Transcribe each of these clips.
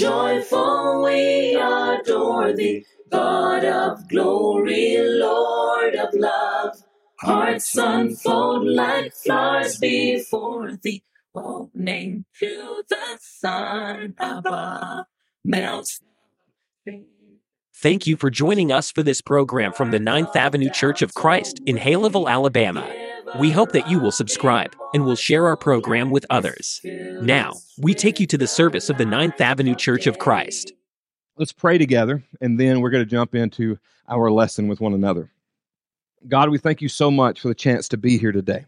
joyful we adore thee, God of glory, Lord of love. Hearts unfold like flowers before thee, opening to the sun above. Melts. Thank you for joining us for this program from the Ninth Avenue Church of Christ in Haleville, Alabama. We hope that you will subscribe and will share our program with others. Now, we take you to the service of the Ninth Avenue Church of Christ. Let's pray together, and then we're going to jump into our lesson with one another. God, we thank you so much for the chance to be here today.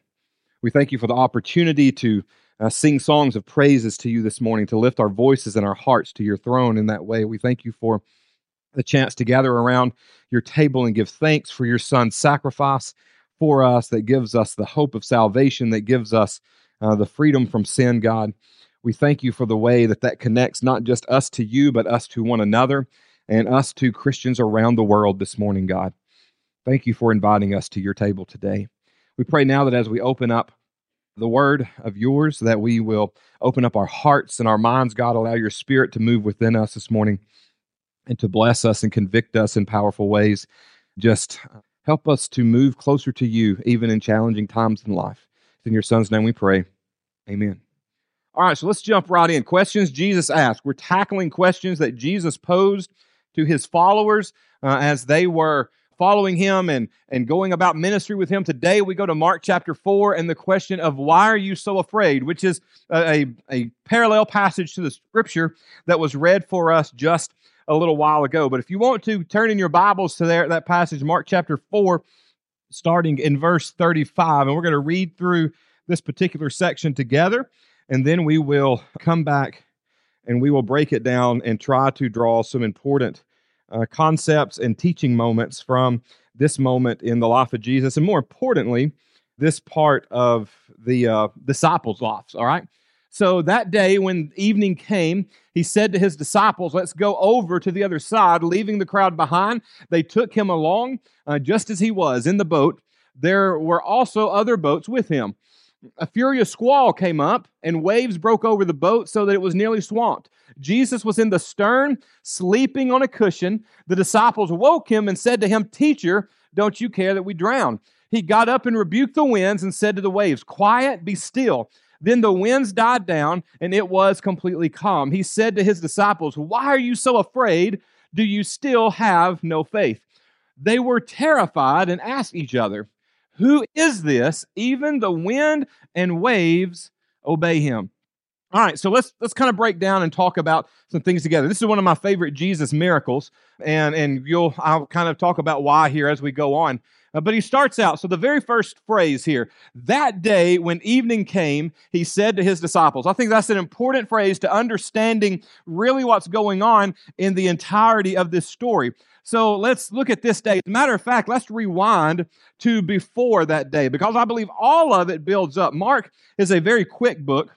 We thank you for the opportunity to uh, sing songs of praises to you this morning, to lift our voices and our hearts to your throne in that way. We thank you for the chance to gather around your table and give thanks for your son's sacrifice for us, that gives us the hope of salvation, that gives us uh, the freedom from sin, God. We thank you for the way that that connects not just us to you, but us to one another and us to Christians around the world this morning, God. Thank you for inviting us to your table today. We pray now that as we open up the word of yours, that we will open up our hearts and our minds, God. Allow your spirit to move within us this morning and to bless us and convict us in powerful ways. Just Help us to move closer to you, even in challenging times in life. It's in your son's name we pray. Amen. All right, so let's jump right in. Questions Jesus asked. We're tackling questions that Jesus posed to his followers uh, as they were following him and, and going about ministry with him. Today we go to Mark chapter 4 and the question of why are you so afraid, which is a, a, a parallel passage to the scripture that was read for us just a little while ago. But if you want to turn in your Bibles to there, that passage, Mark chapter 4, starting in verse 35, and we're going to read through this particular section together, and then we will come back and we will break it down and try to draw some important uh, concepts and teaching moments from this moment in the life of Jesus, and more importantly, this part of the uh, disciples' lives. All right. So that day, when evening came, he said to his disciples, Let's go over to the other side, leaving the crowd behind. They took him along uh, just as he was in the boat. There were also other boats with him. A furious squall came up, and waves broke over the boat so that it was nearly swamped. Jesus was in the stern, sleeping on a cushion. The disciples woke him and said to him, Teacher, don't you care that we drown? He got up and rebuked the winds and said to the waves, Quiet, be still. Then the winds died down and it was completely calm. He said to his disciples, Why are you so afraid? Do you still have no faith? They were terrified and asked each other, Who is this? Even the wind and waves obey him. All right, so let's let's kind of break down and talk about some things together. This is one of my favorite Jesus miracles, and and you'll I'll kind of talk about why here as we go on. Uh, but he starts out. So, the very first phrase here, that day when evening came, he said to his disciples. I think that's an important phrase to understanding really what's going on in the entirety of this story. So, let's look at this day. As a matter of fact, let's rewind to before that day because I believe all of it builds up. Mark is a very quick book.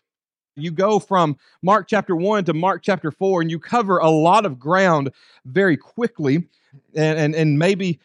You go from Mark chapter 1 to Mark chapter 4, and you cover a lot of ground very quickly. And, and, and maybe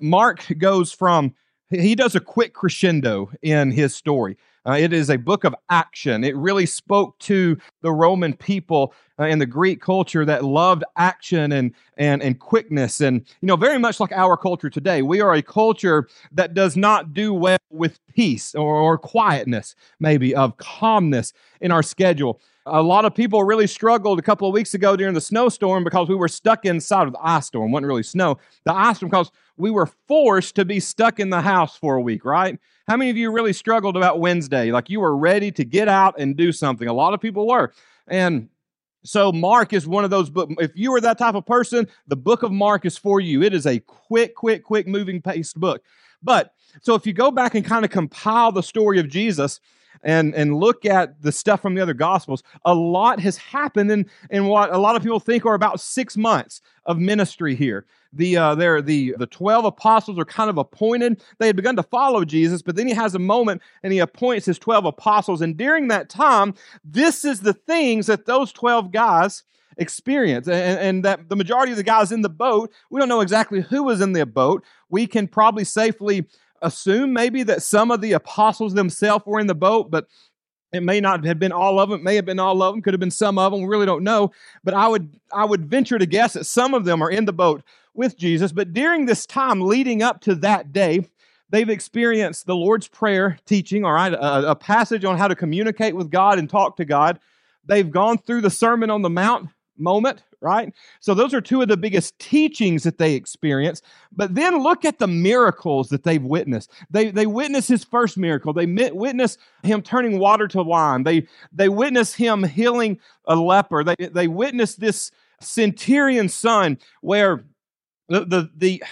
Mark goes from, he does a quick crescendo in his story. Uh, it is a book of action. It really spoke to the Roman people uh, and the Greek culture that loved action and, and, and quickness. And, you know, very much like our culture today, we are a culture that does not do well with peace or, or quietness, maybe, of calmness in our schedule. A lot of people really struggled a couple of weeks ago during the snowstorm because we were stuck inside of the ice storm. It wasn't really snow. The ice storm because we were forced to be stuck in the house for a week, right? How many of you really struggled about Wednesday? Like you were ready to get out and do something. A lot of people were. And so Mark is one of those books. If you are that type of person, the book of Mark is for you. It is a quick, quick, quick moving paced book. But so if you go back and kind of compile the story of Jesus, and, and look at the stuff from the other gospels, a lot has happened in, in what a lot of people think are about six months of ministry here. The uh, there the the twelve apostles are kind of appointed. They had begun to follow Jesus, but then he has a moment and he appoints his twelve apostles. And during that time, this is the things that those twelve guys experience. And, and, that the majority of the guys in the boat, we don't know exactly who was in the boat. We can probably safely assume maybe that some of the apostles themselves were in the boat, but It may not have been all of them, it may have been all of them, could have been some of them, we really don't know. But I would I would venture to guess that some of them are in the boat with Jesus. But during this time leading up to that day, they've experienced the Lord's Prayer teaching, all right, a, a passage on how to communicate with God and talk to God. They've gone through the Sermon on the Mount moment, right? So those are two of the biggest teachings that they experience. But then look at the miracles that they've witnessed. They, they witness his first miracle. They witness him turning water to wine. They, they witness him healing a leper. They, they witness this centurion son where the, the, the,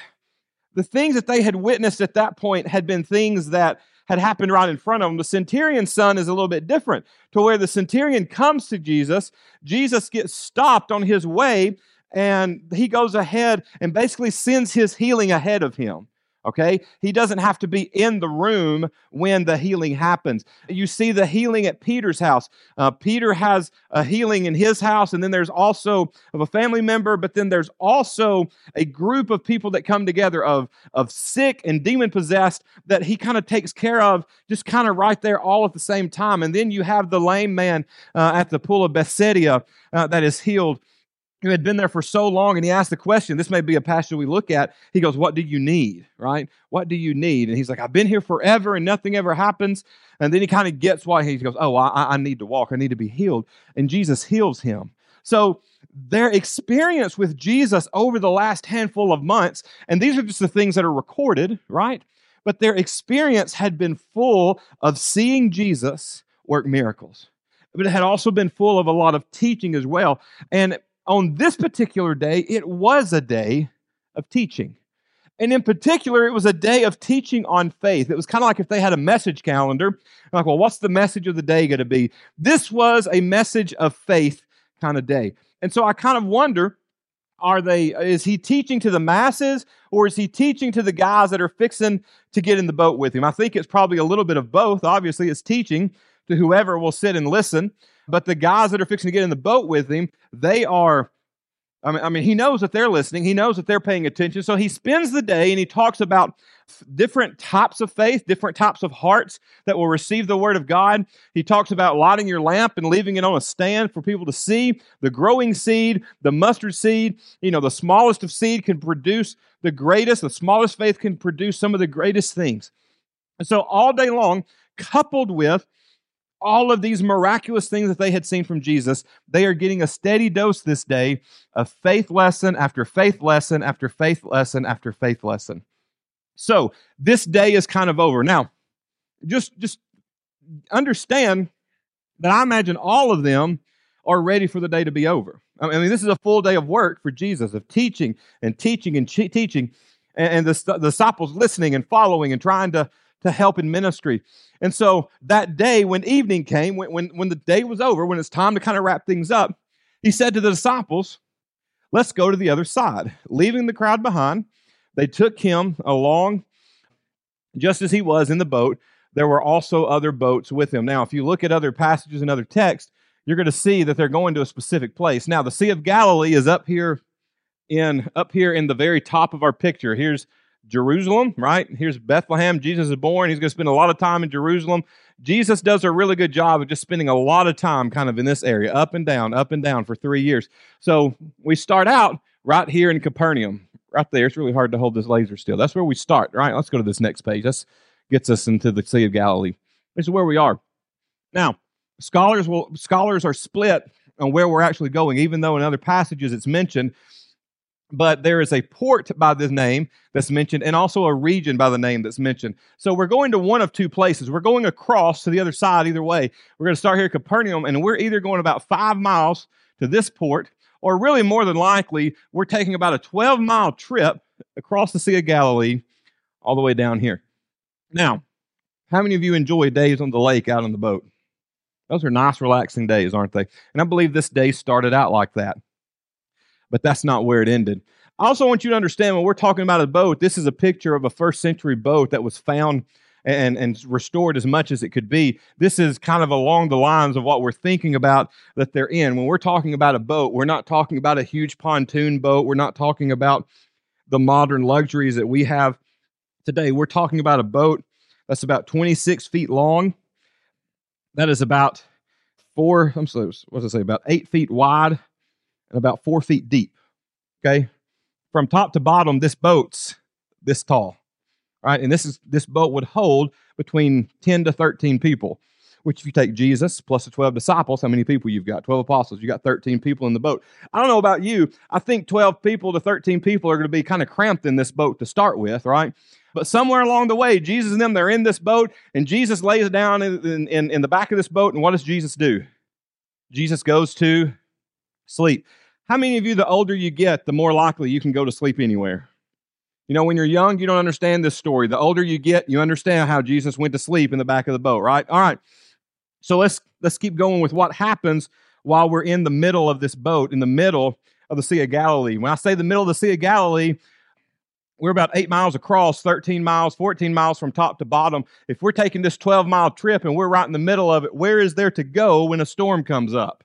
the things that they had witnessed at that point had been things that had happened right in front of him. The centurion's son is a little bit different, to where the centurion comes to Jesus, Jesus gets stopped on his way, and he goes ahead and basically sends his healing ahead of him. Okay? He doesn't have to be in the room when the healing happens. You see the healing at Peter's house. Uh, Peter has a healing in his house, and then there's also of a family member, but then there's also a group of people that come together of, of sick and demon possessed that he kind of takes care of just kind of right there all at the same time. And then you have the lame man uh, at the pool of Bethsaida uh, that is healed who had been there for so long and he asked the question this may be a passage we look at he goes what do you need? Right? What do you need? And he's like i've been here forever and nothing ever happens. And then he kind of gets why he goes oh I, I need to walk. I need to be healed. And jesus heals him. So their experience with jesus over the last handful of months and these are just the things that are recorded right? But their experience had been full of seeing jesus work miracles. But it had also been full of a lot of teaching as well. And on this particular day, it was a day of teaching. And in particular, it was a day of teaching on faith. It was kind of like if they had a message calendar. Like, well, what's the message of the day going to be? This was a message of faith kind of day. And so I kind of wonder are they is he teaching to the masses or is he teaching to the guys that are fixing to get in the boat with him i think it's probably a little bit of both obviously it's teaching to whoever will sit and listen but the guys that are fixing to get in the boat with him, they are I mean, I mean, he knows that they're listening. He knows that they're paying attention. So he spends the day and he talks about different types of faith, different types of hearts that will receive the word of God. He talks about lighting your lamp and leaving it on a stand for people to see. The growing seed, the mustard seed, you know, the smallest of seed can produce the greatest. The smallest faith can produce some of the greatest things. And so all day long, coupled with all of these miraculous things that they had seen from Jesus, they are getting a steady dose this day of faith lesson after faith lesson after faith lesson after faith lesson. So this day is kind of over. Now, just just understand that I imagine all of them are ready for the day to be over. I mean, this is a full day of work for Jesus, of teaching and teaching and teaching, and, the, the disciples listening and following and trying to to help in ministry. And so that day, when evening came, when, when, when the day was over, when it's time to kind of wrap things up, he said to the disciples, Let's go to the other side. Leaving the crowd behind, they took him along just as he was in the boat. There were also other boats with him. Now, if you look at other passages and other texts, you're going to see that they're going to a specific place. Now, the Sea of Galilee is up here in up here in the very top of our picture. Here's Jerusalem, right? Here's Bethlehem. Jesus is born. He's going to spend a lot of time in Jerusalem. Jesus does a really good job of just spending a lot of time kind of in this area, up and down, up and down for three years. So we start out right here in Capernaum, right there. It's really hard to hold this laser still. That's where we start, right? Let's go to this next page. That gets us into the Sea of Galilee. This is where we are. Now, scholars will scholars are split on where we're actually going, even though in other passages it's mentioned but there is a port by this name that's mentioned and also a region by the name that's mentioned. So we're going to one of two places. We're going across to the other side either way. We're going to start here at Capernaum and we're either going about five miles to this port or really more than likely we're taking about a 12 mile trip across the Sea of Galilee all the way down here. Now, how many of you enjoy days on the lake out on the boat? Those are nice, relaxing days, aren't they? And I believe this day started out like that but that's not where it ended. I also want you to understand when we're talking about a boat, this is a picture of a first century boat that was found and, and restored as much as it could be. This is kind of along the lines of what we're thinking about that they're in. When we're talking about a boat, we're not talking about a huge pontoon boat. We're not talking about the modern luxuries that we have today. We're talking about a boat that's about 26 feet long, that is about four, I'm sorry, what does it say, about eight feet wide and about four feet deep. Okay. From top to bottom, this boat's this tall. Right. And this is this boat would hold between 10 to 13 people. Which, if you take Jesus plus the 12 disciples, how many people you've got? 12 apostles. You got 13 people in the boat. I don't know about you. I think 12 people to 13 people are going to be kind of cramped in this boat to start with, right? But somewhere along the way, Jesus and them, they're in this boat, and Jesus lays down in, in, in the back of this boat, and what does Jesus do? Jesus goes to sleep. How many of you, the older you get, the more likely you can go to sleep anywhere? You know, when you're young, you don't understand this story. The older you get, you understand how Jesus went to sleep in the back of the boat, right? All right. So let's let's keep going with what happens while we're in the middle of this boat, in the middle of the Sea of Galilee. When I say the middle of the Sea of Galilee, we're about eight miles across, 13 miles, 14 miles from top to bottom. If we're taking this 12 mile trip and we're right in the middle of it, where is there to go when a storm comes up?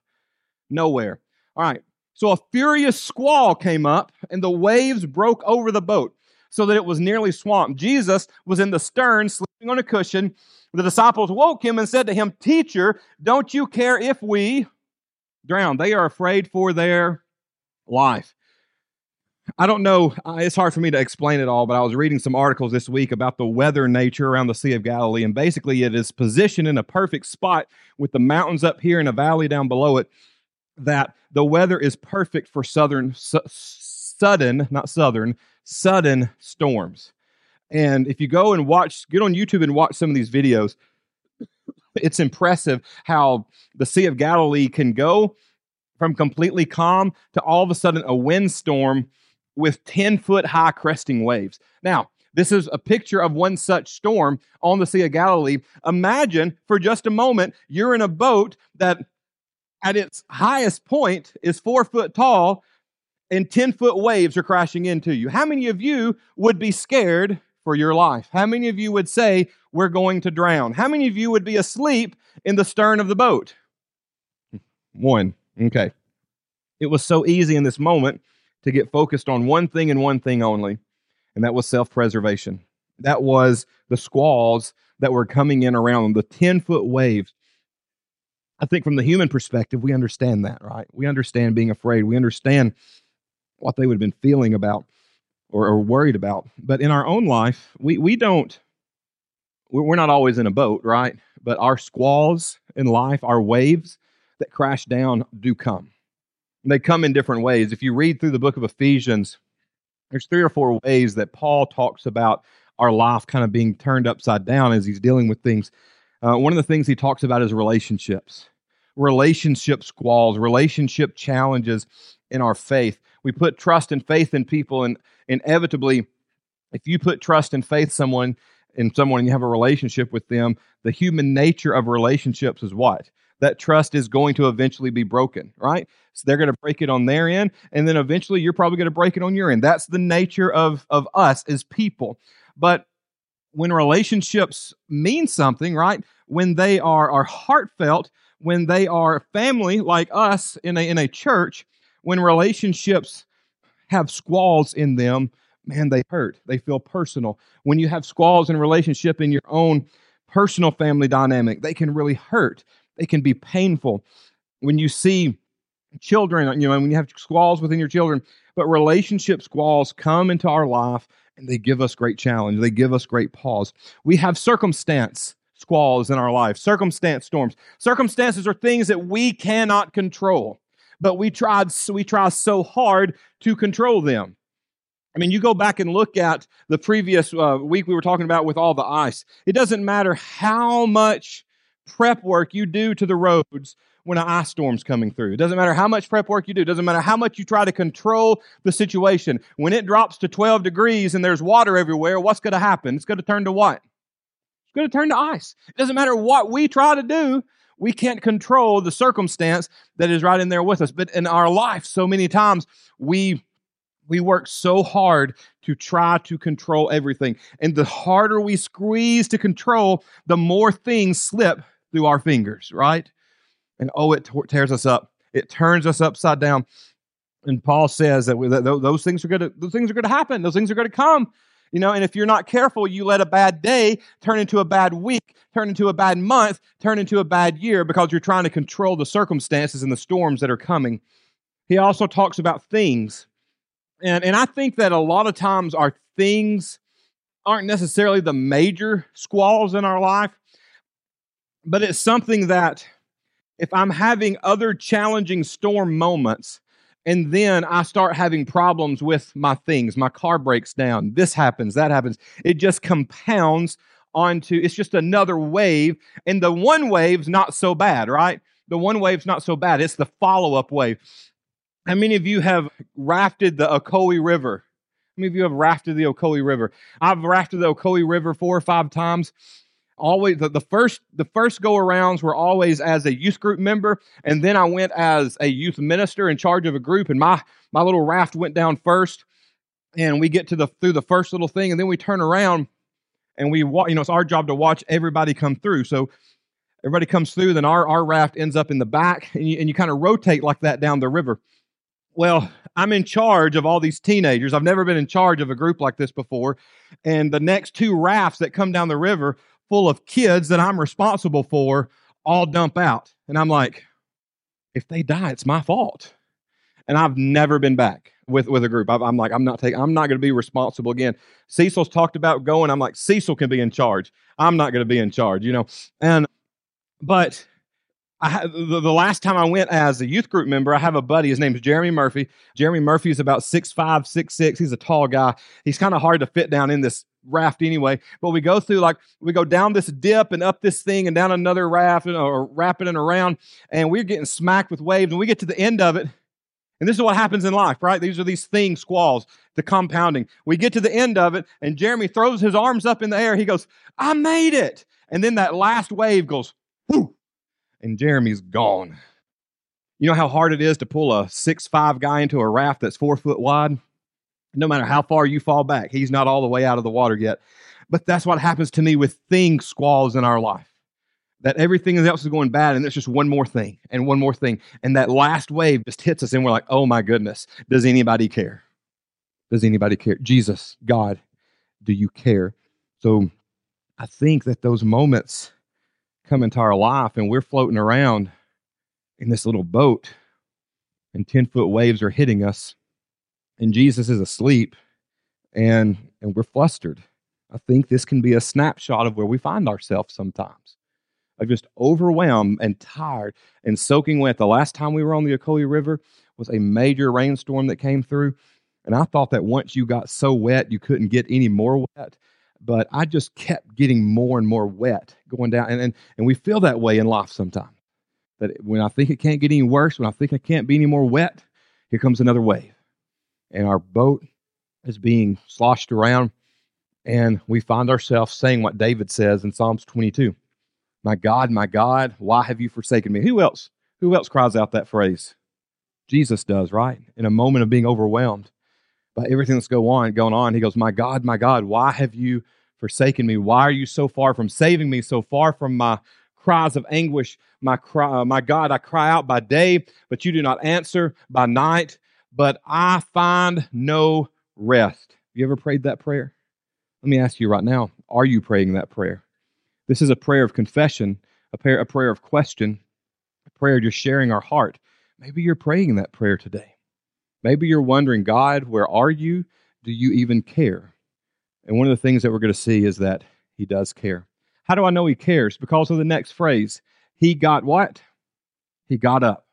Nowhere. All right. So a furious squall came up and the waves broke over the boat so that it was nearly swamped. Jesus was in the stern, sleeping on a cushion. The disciples woke him and said to him, Teacher, don't you care if we drown? They are afraid for their life. I don't know, uh, it's hard for me to explain it all, but I was reading some articles this week about the weather nature around the Sea of Galilee, and basically it is positioned in a perfect spot with the mountains up here and a valley down below it, that the weather is perfect for southern, su- sudden, not southern, sudden storms. And if you go and watch, get on YouTube and watch some of these videos, it's impressive how the Sea of Galilee can go from completely calm to all of a sudden a windstorm with 10 foot high cresting waves. Now, this is a picture of one such storm on the Sea of Galilee. Imagine for just a moment you're in a boat that at its highest point is four foot tall and 10 foot waves are crashing into you. How many of you would be scared for your life? How many of you would say, We're going to drown? How many of you would be asleep in the stern of the boat? Hmm, one. Okay. It was so easy in this moment to get focused on one thing and one thing only, and that was self preservation. That was the squalls that were coming in around them, the 10 foot waves. I think from the human perspective, we understand that, right? We understand being afraid. We understand what they would have been feeling about or, or worried about. But in our own life, we, we don't, we're not always in a boat, right? But our squalls in life, our waves that crash down do come. And they come in different ways. If you read through the book of Ephesians, there's three or four ways that Paul talks about our life kind of being turned upside down as he's dealing with things. Uh, one of the things he talks about is relationships, relationship squalls, relationship challenges in our faith. We put trust and faith in people, and inevitably, if you put trust and faith someone in someone and you have a relationship with them, the human nature of relationships is what? That trust is going to eventually be broken, right? So they're going to break it on their end, and then eventually you're probably going to break it on your end. That's the nature of, of us as people. But when relationships mean something, right? When they are, are heartfelt, when they are family like us in a, in a church, when relationships have squalls in them, man, they hurt. They feel personal. When you have squalls in relationship in your own personal family dynamic, they can really hurt. They can be painful. When you see children, you know, when you have squalls within your children, but relationship squalls come into our life and they give us great challenge. They give us great pause. We have circumstance squalls in our life, circumstance storms. Circumstances are things that we cannot control but we tried we try so hard to control them. I mean, you go back and look at the previous uh, week we were talking about with all the ice. It doesn't matter how much prep work you do to the roads when an ice storm's coming through. It doesn't matter how much prep work you do. It doesn't matter how much you try to control the situation. When it drops to 12 degrees and there's water everywhere, what's going to happen? It's going to turn to what? It's going to turn to ice. It doesn't matter what we try to do we can't control the circumstance that is right in there with us. But in our life, so many times we we work so hard to try to control everything. And the harder we squeeze to control, the more things slip through our fingers, right? And oh, it tears us up. It turns us upside down. And Paul says that, we, that those things are going to those things are going to happen. Those things are going to come. You know, and if you're not careful, you let a bad day turn into a bad week, turn into a bad month, turn into a bad year because you're trying to control the circumstances and the storms that are coming. He also talks about things. And, and I think that a lot of times our things aren't necessarily the major squalls in our life, but it's something that if I'm having other challenging storm moments, and then I start having problems with my things. My car breaks down. This happens, that happens. It just compounds onto it's just another wave. And the one wave's not so bad, right? The one wave's not so bad. It's the follow-up wave. How many of you have rafted the Ocoee River? How many of you have rafted the Ocoee River? I've rafted the Ocoee River four or five times always the, the first the first go arounds were always as a youth group member and then i went as a youth minister in charge of a group and my my little raft went down first and we get to the through the first little thing and then we turn around and we you know it's our job to watch everybody come through. So everybody comes through then our, our raft ends up in the back and you, and you kind of rotate like that down the river. Well i'm in charge of all these teenagers. I've never been in charge of a group like this before and the next two rafts that come down the river full of kids that I'm responsible for all dump out. And I'm like, if they die, it's my fault. And I've never been back with, with a group. i am like, I'm not taking, I'm not going to be responsible again. Cecil's talked about going. I'm like, Cecil can be in charge. I'm not going to be in charge, you know? And, but I, the, the, last time I went as a youth group member, I have a buddy. His name is Jeremy Murphy. Jeremy Murphy is about six five, six six. He's a tall guy. He's kind of hard to fit down in this raft anyway. But we go through like we go down this dip and up this thing and down another raft and, or rapid and around, and we're getting smacked with waves. And we get to the end of it, and this is what happens in life, right? These are these things, squalls, the compounding. We get to the end of it, and Jeremy throws his arms up in the air. He goes, "I made it!" And then that last wave goes, whoo, and Jeremy's gone. You know how hard it is to pull a six five guy into a raft that's four foot wide? No matter how far you fall back, he's not all the way out of the water yet. But that's what happens to me with thing squalls in our life. That everything else is going bad, and it's just one more thing and one more thing. And that last wave just hits us, and we're like, oh my goodness, does anybody care? Does anybody care? Jesus, God, do you care? So I think that those moments come into our life, and we're floating around in this little boat, and 10 foot waves are hitting us and Jesus is asleep and and we're flustered. I think this can be a snapshot of where we find ourselves sometimes. Of just overwhelmed and tired and soaking wet. The last time we were on the Ocoee River was a major rainstorm that came through. And I thought that once you got so wet, you couldn't get any more wet. But I just kept getting more and more wet going down. And, and, and we feel that way in life sometimes. That when I think it can't get any worse, when I think it can't be any more wet, here comes another wave and our boat is being sloshed around. And we find ourselves saying what David says in Psalms 22 My God, my God, why have you forsaken me? Who else? Who else cries out that phrase? Jesus does, right? In a moment of being overwhelmed by everything that's go on, going on, he goes, My God, my God, why have you forsaken me? Why are you so far from saving me, so far from my cries of anguish? My, cry, my God, I cry out by day, but you do not answer, by night, but I find no rest. You ever prayed that prayer? Let me ask you right now are you praying that prayer? This is a prayer of confession, a prayer, a prayer of question, a prayer just sharing our heart. Maybe you're praying that prayer today. Maybe you're wondering, God, where are you? Do you even care? And one of the things that we're going to see is that He does care. How do I know He cares? Because of the next phrase. He got what? He got up.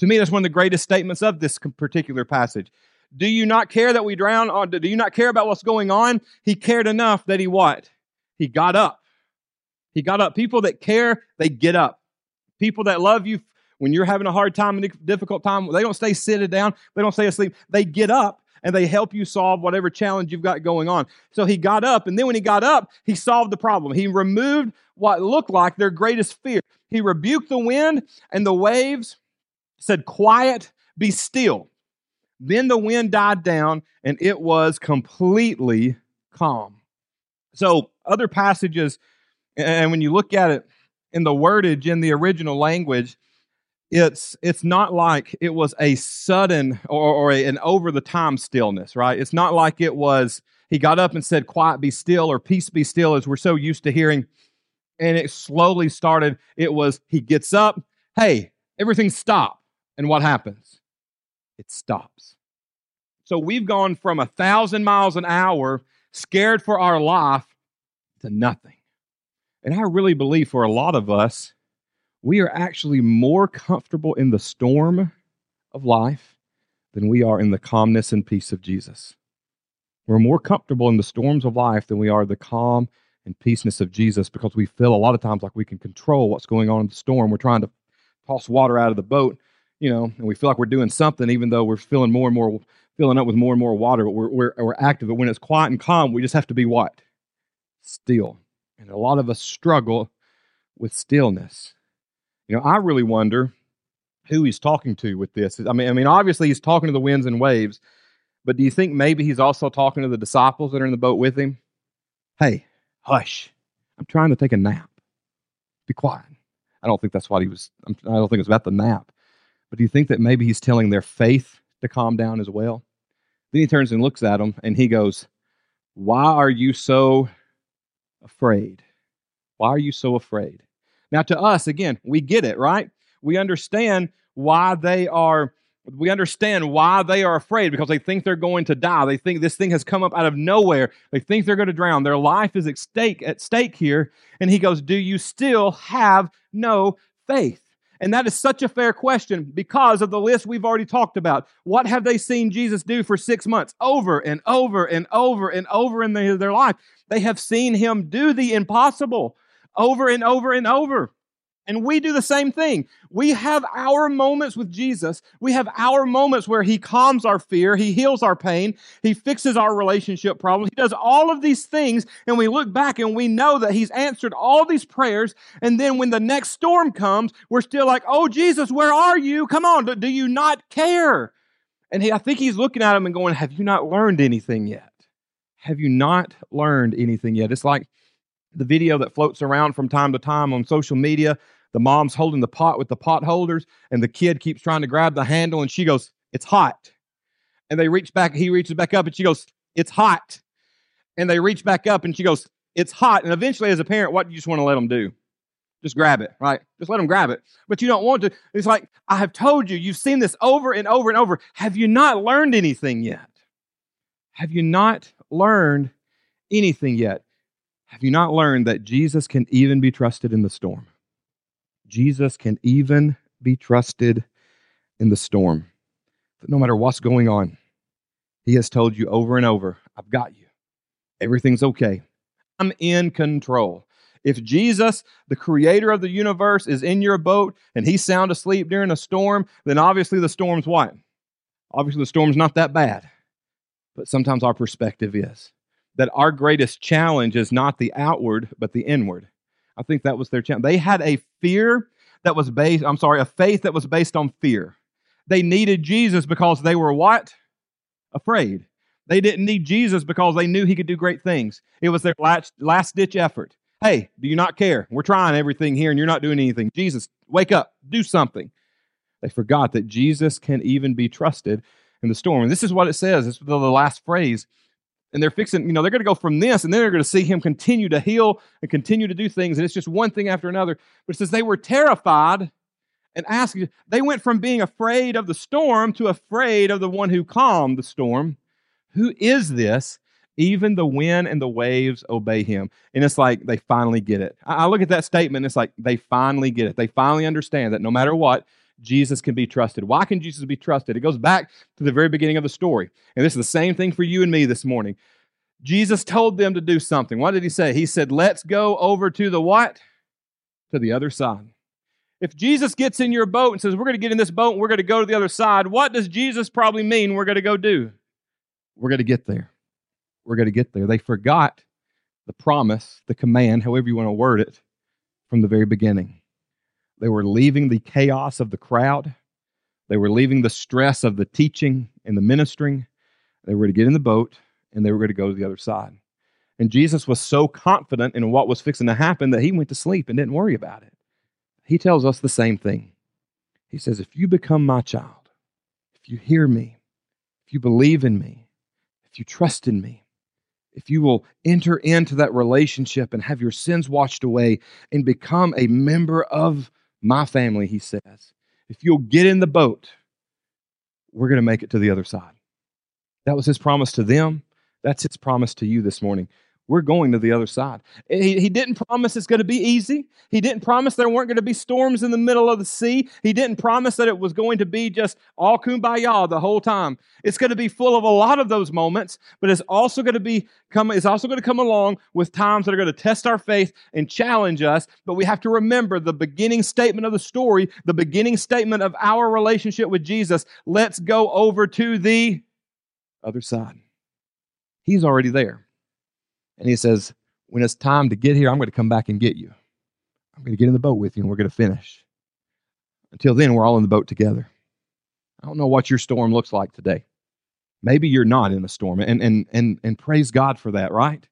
To me, that's one of the greatest statements of this particular passage. Do you not care that we drown? Or do you not care about what's going on? He cared enough that he what? He got up. He got up. People that care, they get up. People that love you when you're having a hard time and difficult time, they don't stay seated down. They don't stay asleep. They get up and they help you solve whatever challenge you've got going on. So he got up, and then when he got up, he solved the problem. He removed what looked like their greatest fear. He rebuked the wind and the waves, said, Quiet, be still. Then the wind died down and it was completely calm. So, other passages, and when you look at it in the wordage in the original language, it's it's not like it was a sudden or, or a, an over the time stillness, right? It's not like it was he got up and said, Quiet, be still, or peace be still, as we're so used to hearing. And it slowly started. It was, he gets up, hey, everything stop. And what happens? It stops. So we've gone from a thousand miles an hour, scared for our life, to nothing. And I really believe for a lot of us, we are actually more comfortable in the storm of life than we are in the calmness and peace of Jesus. We're more comfortable in the storms of life than we are the calm and peaceness of Jesus because we feel a lot of times like we can control what's going on in the storm. We're trying to toss water out of the boat, you know, and we feel like we're doing something even though we're filling more and more, filling up with more and more water, but we're, we're, we're active. But when it's quiet and calm, we just have to be what? Still. And a lot of us struggle with stillness. You know, I really wonder who he's talking to with this. I mean, I mean, obviously he's talking to the winds and waves, but do you think maybe he's also talking to the disciples that are in the boat with him? Hey, hush! I'm trying to take a nap. Be quiet. I don't think that's what he was. I don't think it's about the nap. But do you think that maybe he's telling their faith to calm down as well? Then he turns and looks at them, and he goes, "Why are you so afraid? Why are you so afraid?" Now, to us, again, we get it, right? We understand why they are we understand why they are afraid because they think they're going to die. They think this thing has come up out of nowhere. They think they're going to drown. Their life is at stake at stake here. And he goes, "Do you still have no faith?" And that is such a fair question because of the list we've already talked about. What have they seen Jesus do for six months? Over and over and over and over in their, life. They have seen him do the impossible over and over and over. And we do the same thing. We have our moments with Jesus. We have our moments where He calms our fear, He heals our pain, He fixes our relationship problems. He does all of these things, and we look back and we know that He's answered all these prayers. And then when the next storm comes, we're still like, Oh, Jesus, where are you? Come on, do you not care? And he, I think He's looking at him and going, Have you not learned anything yet? Have you not learned anything yet? It's like the video that floats around from time to time on social media. The mom's holding the pot with the pot holders, and the kid keeps trying to grab the handle, and she goes, It's hot. And they reach back, he reaches back up, and she goes, It's hot. And they reach back up, and she goes, It's hot. And eventually, as a parent, what do you just want to let them do? Just grab it, right? Just let them grab it. But you don't want to. It's like, I have told you, you've seen this over and over and over. Have you not learned anything yet? Have you not learned anything yet? Have you not learned that Jesus can even be trusted in the storm? Jesus can even be trusted in the storm. That no matter what's going on, He has told you over and over, I've got you. Everything's okay. I'm in control. If Jesus, the creator of the universe, is in your boat and he's sound asleep during a storm, then obviously the storm's what? Obviously the storm's not that bad. But sometimes our perspective is that our greatest challenge is not the outward, but the inward. I think that was their challenge. They had a fear that was based, I'm sorry, a faith that was based on fear. They needed Jesus because they were what? Afraid. They didn't need Jesus because they knew he could do great things. It was their last, last ditch effort. Hey, do you not care? We're trying everything here and you're not doing anything. Jesus, wake up, do something. They forgot that Jesus can even be trusted in the storm. And this is what it says. This is the last phrase and they're fixing, you know, they're going to go from this and then they're going to see him continue to heal and continue to do things. And it's just one thing after another. But it says they were terrified and asked, they went from being afraid of the storm to afraid of the one who calmed the storm. Who is this? Even the wind and the waves obey him. And it's like they finally get it. I look at that statement, it's like they finally get it. They finally understand that no matter what, Jesus can be trusted. Why can Jesus be trusted? It goes back to the very beginning of the story. And this is the same thing for you and me this morning. Jesus told them to do something. What did he say? He said, Let's go over to the what? To the other side. If Jesus gets in your boat and says, We're going to get in this boat and we're going to go to the other side, what does Jesus probably mean we're going to go do? We're going to get there. We're going to get there. They forgot the promise, the command, however you want to word it, from the very beginning. They were leaving the chaos of the crowd. They were leaving the stress of the teaching and the ministering. They were to get in the boat and they were going to go to the other side. And Jesus was so confident in what was fixing to happen that he went to sleep and didn't worry about it. He tells us the same thing. He says, If you become my child, if you hear me, if you believe in me, if you trust in me, if you will enter into that relationship and have your sins washed away and become a member of my family, he says, if you'll get in the boat, we're going to make it to the other side. That was his promise to them. That's his promise to you this morning we're going to the other side. He, he didn't promise it's going to be easy. He didn't promise there weren't going to be storms in the middle of the sea. He didn't promise that it was going to be just all kumbaya the whole time. It's going to be full of a lot of those moments, but it's also going to be come, it's also going to come along with times that are going to test our faith and challenge us. But we have to remember the beginning statement of the story, the beginning statement of our relationship with Jesus. Let's go over to the other side. He's already there. And he says, When it's time to get here, I'm going to come back and get you. I'm going to get in the boat with you and we're going to finish. Until then, we're all in the boat together. I don't know what your storm looks like today. Maybe you're not in a storm, and, and, and, and praise God for that, right?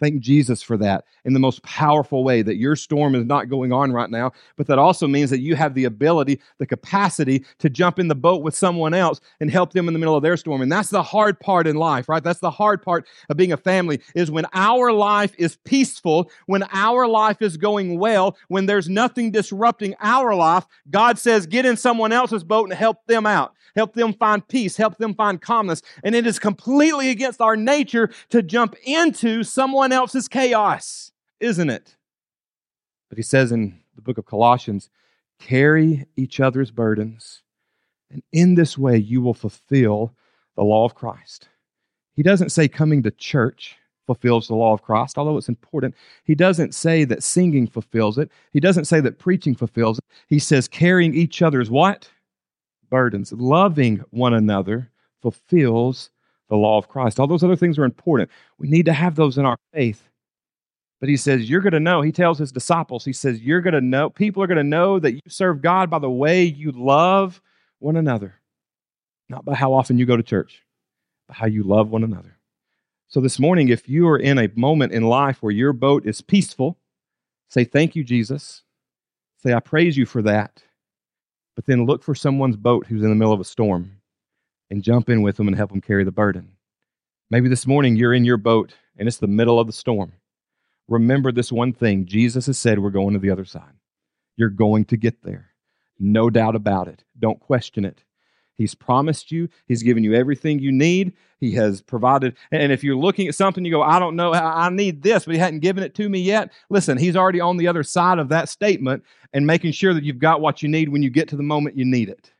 Thank Jesus for that in the most powerful way that your storm is not going on right now, but that also means that you have the ability, the capacity to jump in the boat with someone else and help them in the middle of their storm. And that's the hard part in life, right? That's the hard part of being a family is when our life is peaceful, when our life is going well, when there's nothing disrupting our life, God says, get in someone else's boat and help them out help them find peace, help them find calmness. And it is completely against our nature to jump into someone else's chaos, isn't it? But he says in the book of Colossians, carry each other's burdens, and in this way you will fulfill the law of Christ. He doesn't say coming to church fulfills the law of Christ, although it's important. He doesn't say that singing fulfills it. He doesn't say that preaching fulfills it. He says carrying each other's what? burdens. Loving one another fulfills the law of Christ. All those other things are important. We need to have those in our faith. But he says, You're going to know. He tells his disciples, He says, You're going to know, people are going to know that you serve God by the way you love one another, not by how often you go to church, but how you love one another. So this morning, if you are in a moment in life where your boat is peaceful, say, Thank you, Jesus. Say, I praise you for that. But then look for someone's boat who's in the middle of a storm and jump in with them and help them carry the burden. Maybe this morning you're in your boat and it's the middle of the storm. Remember this one thing Jesus has said we're going to the other side. You're going to get there. No doubt about it. Don't question it. He's promised you, He's given you everything you need. He has provided. And if you're looking at something, you go, I don't know, I need this, but He hadn't given it to me yet. Listen, He's already on the other side of that statement and making sure that you've got what you need when you get to the moment you need it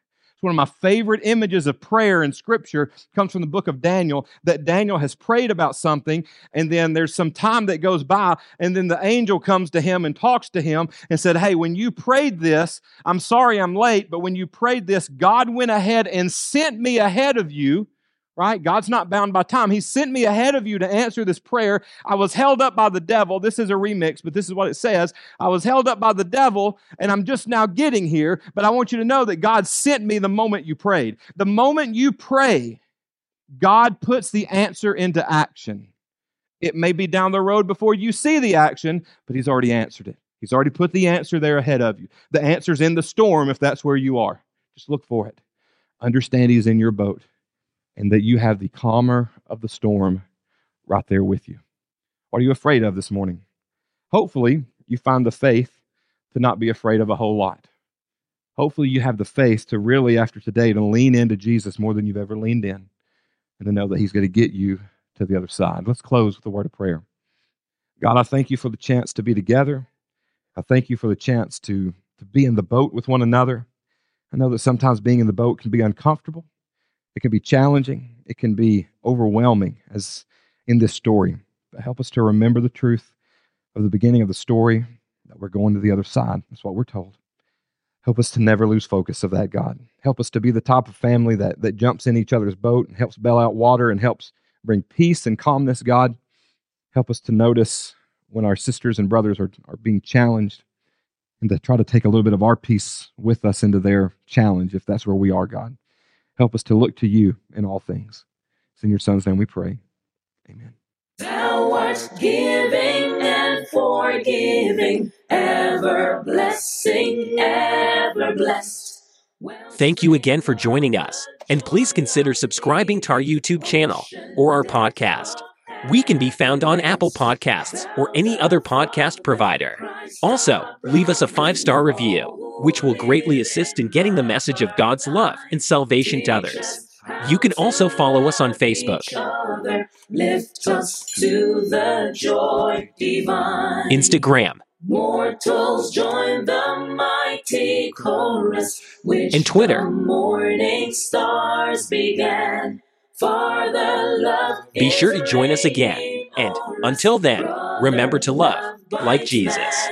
one of my favorite images of prayer in scripture comes from the book of Daniel that Daniel has prayed about something and then there's some time that goes by and then the angel comes to him and talks to him and said, "Hey, when you prayed this, I'm sorry I'm late, but when you prayed this, God went ahead and sent me ahead of you right? God's not bound by time. He sent me ahead of you to answer this prayer. I was held up by the devil. This is a remix, but this is what it says. I was held up by the devil, and I'm just now getting here, but I want you to know that God sent me the moment you prayed. The moment you pray, God puts the answer into action. It may be down the road before you see the action, but He's already answered it. He's already put the answer there ahead of you. The answer's in the storm if that's where you are. Just look for it. Understand He's in your boat and that you have the calmer of the storm right there with you. What are you afraid of this morning? Hopefully, you find the faith to not be afraid of a whole lot. Hopefully, you have the faith to really, after today, to lean into Jesus more than you've ever leaned in and to know that He's going to get you to the other side. Let's close with a word of prayer. God, I thank you for the chance to be together. I thank you for the chance to, to be in the boat with one another. I know that sometimes being in the boat can be uncomfortable. It can be challenging, it can be overwhelming, as in this story. But help us to remember the truth of the beginning of the story that we're going to the other side. That's what we're told. Help us to never lose focus of that, God. Help us to be the type of family that, that jumps in each other's boat and helps bail out water and helps bring peace and calmness, God. Help us to notice when our sisters and brothers are, are being challenged and to try to take a little bit of our peace with us into their challenge if that's where we are, God. Help us to look to you in all things. It's in your Son's name we pray. Amen. Thou art giving and forgiving, ever blessing, ever blessed. Thank you again for joining us, and please consider subscribing to our YouTube channel or our podcast. We can be found on Apple Podcasts or any other podcast provider. Also, leave us a five star review, which will greatly assist in getting the message of God's love and salvation to others. You can also follow us on Facebook, Lift us to the joy divine. Instagram, Mortals join the mighty chorus, which And Twitter. morning stars began. For the love Be sure to join us again. And until then, remember to love like Jesus.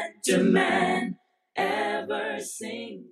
Ever sing.